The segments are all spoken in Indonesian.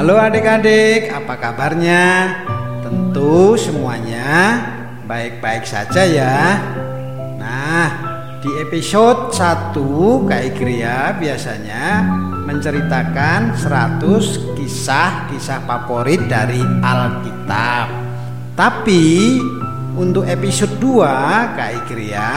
Halo adik-adik, apa kabarnya? Tentu semuanya baik-baik saja ya. Nah, di episode 1 Kak Igria biasanya menceritakan 100 kisah-kisah favorit dari Alkitab. Tapi untuk episode 2 Kak Igria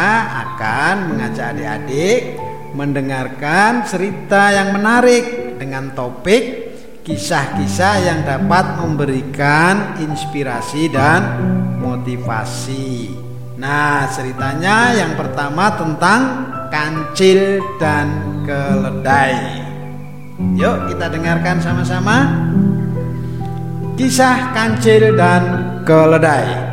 akan mengajak adik-adik mendengarkan cerita yang menarik dengan topik kisah-kisah yang dapat memberikan inspirasi dan motivasi. Nah, ceritanya yang pertama tentang kancil dan keledai. Yuk, kita dengarkan sama-sama. Kisah kancil dan keledai.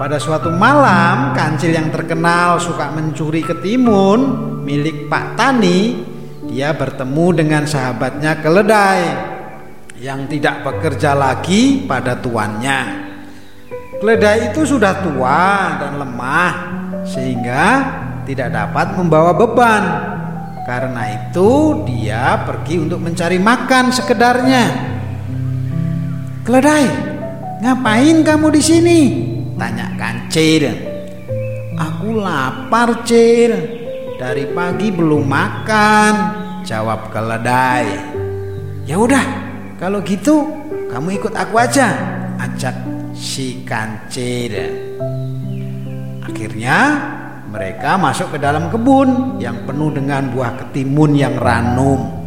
Pada suatu malam, kancil yang terkenal suka mencuri ketimun milik Pak Tani, dia bertemu dengan sahabatnya keledai yang tidak bekerja lagi pada tuannya. Keledai itu sudah tua dan lemah sehingga tidak dapat membawa beban. Karena itu dia pergi untuk mencari makan sekedarnya. Keledai, ngapain kamu di sini? Tanya Kancil. Aku lapar, Cil. Dari pagi belum makan, jawab keledai. Ya udah, kalau gitu kamu ikut aku aja, ajak si Kancil. Akhirnya mereka masuk ke dalam kebun yang penuh dengan buah ketimun yang ranum.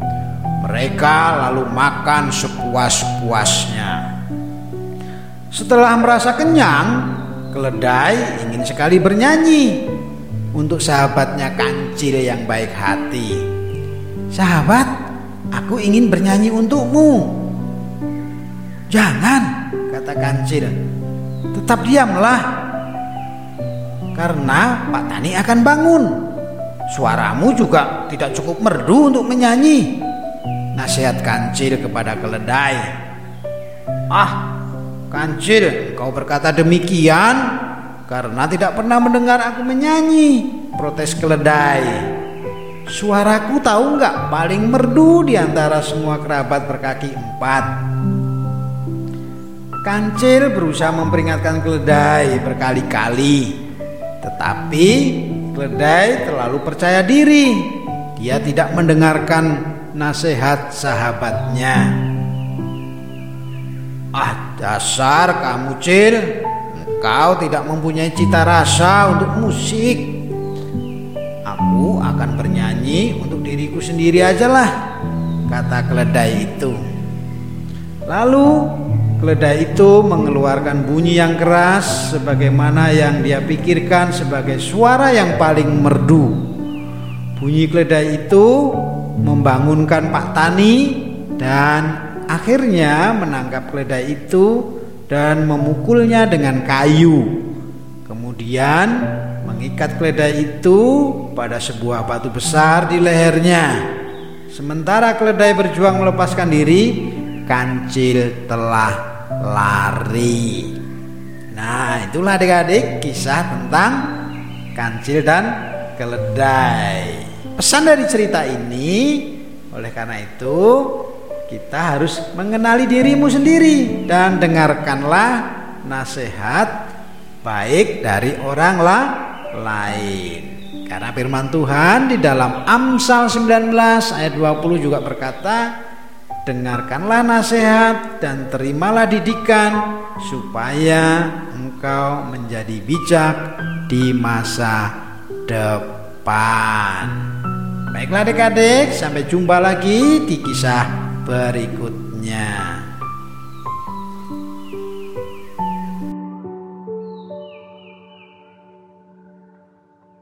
Mereka lalu makan sepuas-puasnya. Setelah merasa kenyang, keledai ingin sekali bernyanyi untuk sahabatnya kancil yang baik hati. Sahabat, aku ingin bernyanyi untukmu. Jangan, kata kancil. Tetap diamlah. Karena Pak Tani akan bangun. Suaramu juga tidak cukup merdu untuk menyanyi. Nasihat kancil kepada keledai. Ah, Kancil, kau berkata demikian karena tidak pernah mendengar aku menyanyi. Protes keledai. Suaraku tahu nggak paling merdu di antara semua kerabat berkaki empat. Kancil berusaha memperingatkan keledai berkali-kali, tetapi keledai terlalu percaya diri. Dia tidak mendengarkan nasihat sahabatnya. Ah dasar kamu Cil Engkau tidak mempunyai cita rasa untuk musik Aku akan bernyanyi untuk diriku sendiri aja lah Kata keledai itu Lalu keledai itu mengeluarkan bunyi yang keras Sebagaimana yang dia pikirkan sebagai suara yang paling merdu Bunyi keledai itu membangunkan Pak Tani dan akhirnya menangkap keledai itu dan memukulnya dengan kayu. Kemudian mengikat keledai itu pada sebuah batu besar di lehernya. Sementara keledai berjuang melepaskan diri, kancil telah lari. Nah, itulah adik-adik kisah tentang kancil dan keledai. Pesan dari cerita ini oleh karena itu kita harus mengenali dirimu sendiri dan dengarkanlah nasihat baik dari orang lain. Karena firman Tuhan di dalam Amsal 19 ayat 20 juga berkata, "Dengarkanlah nasihat dan terimalah didikan supaya engkau menjadi bijak di masa depan." Baiklah adik-adik, sampai jumpa lagi di kisah berikutnya.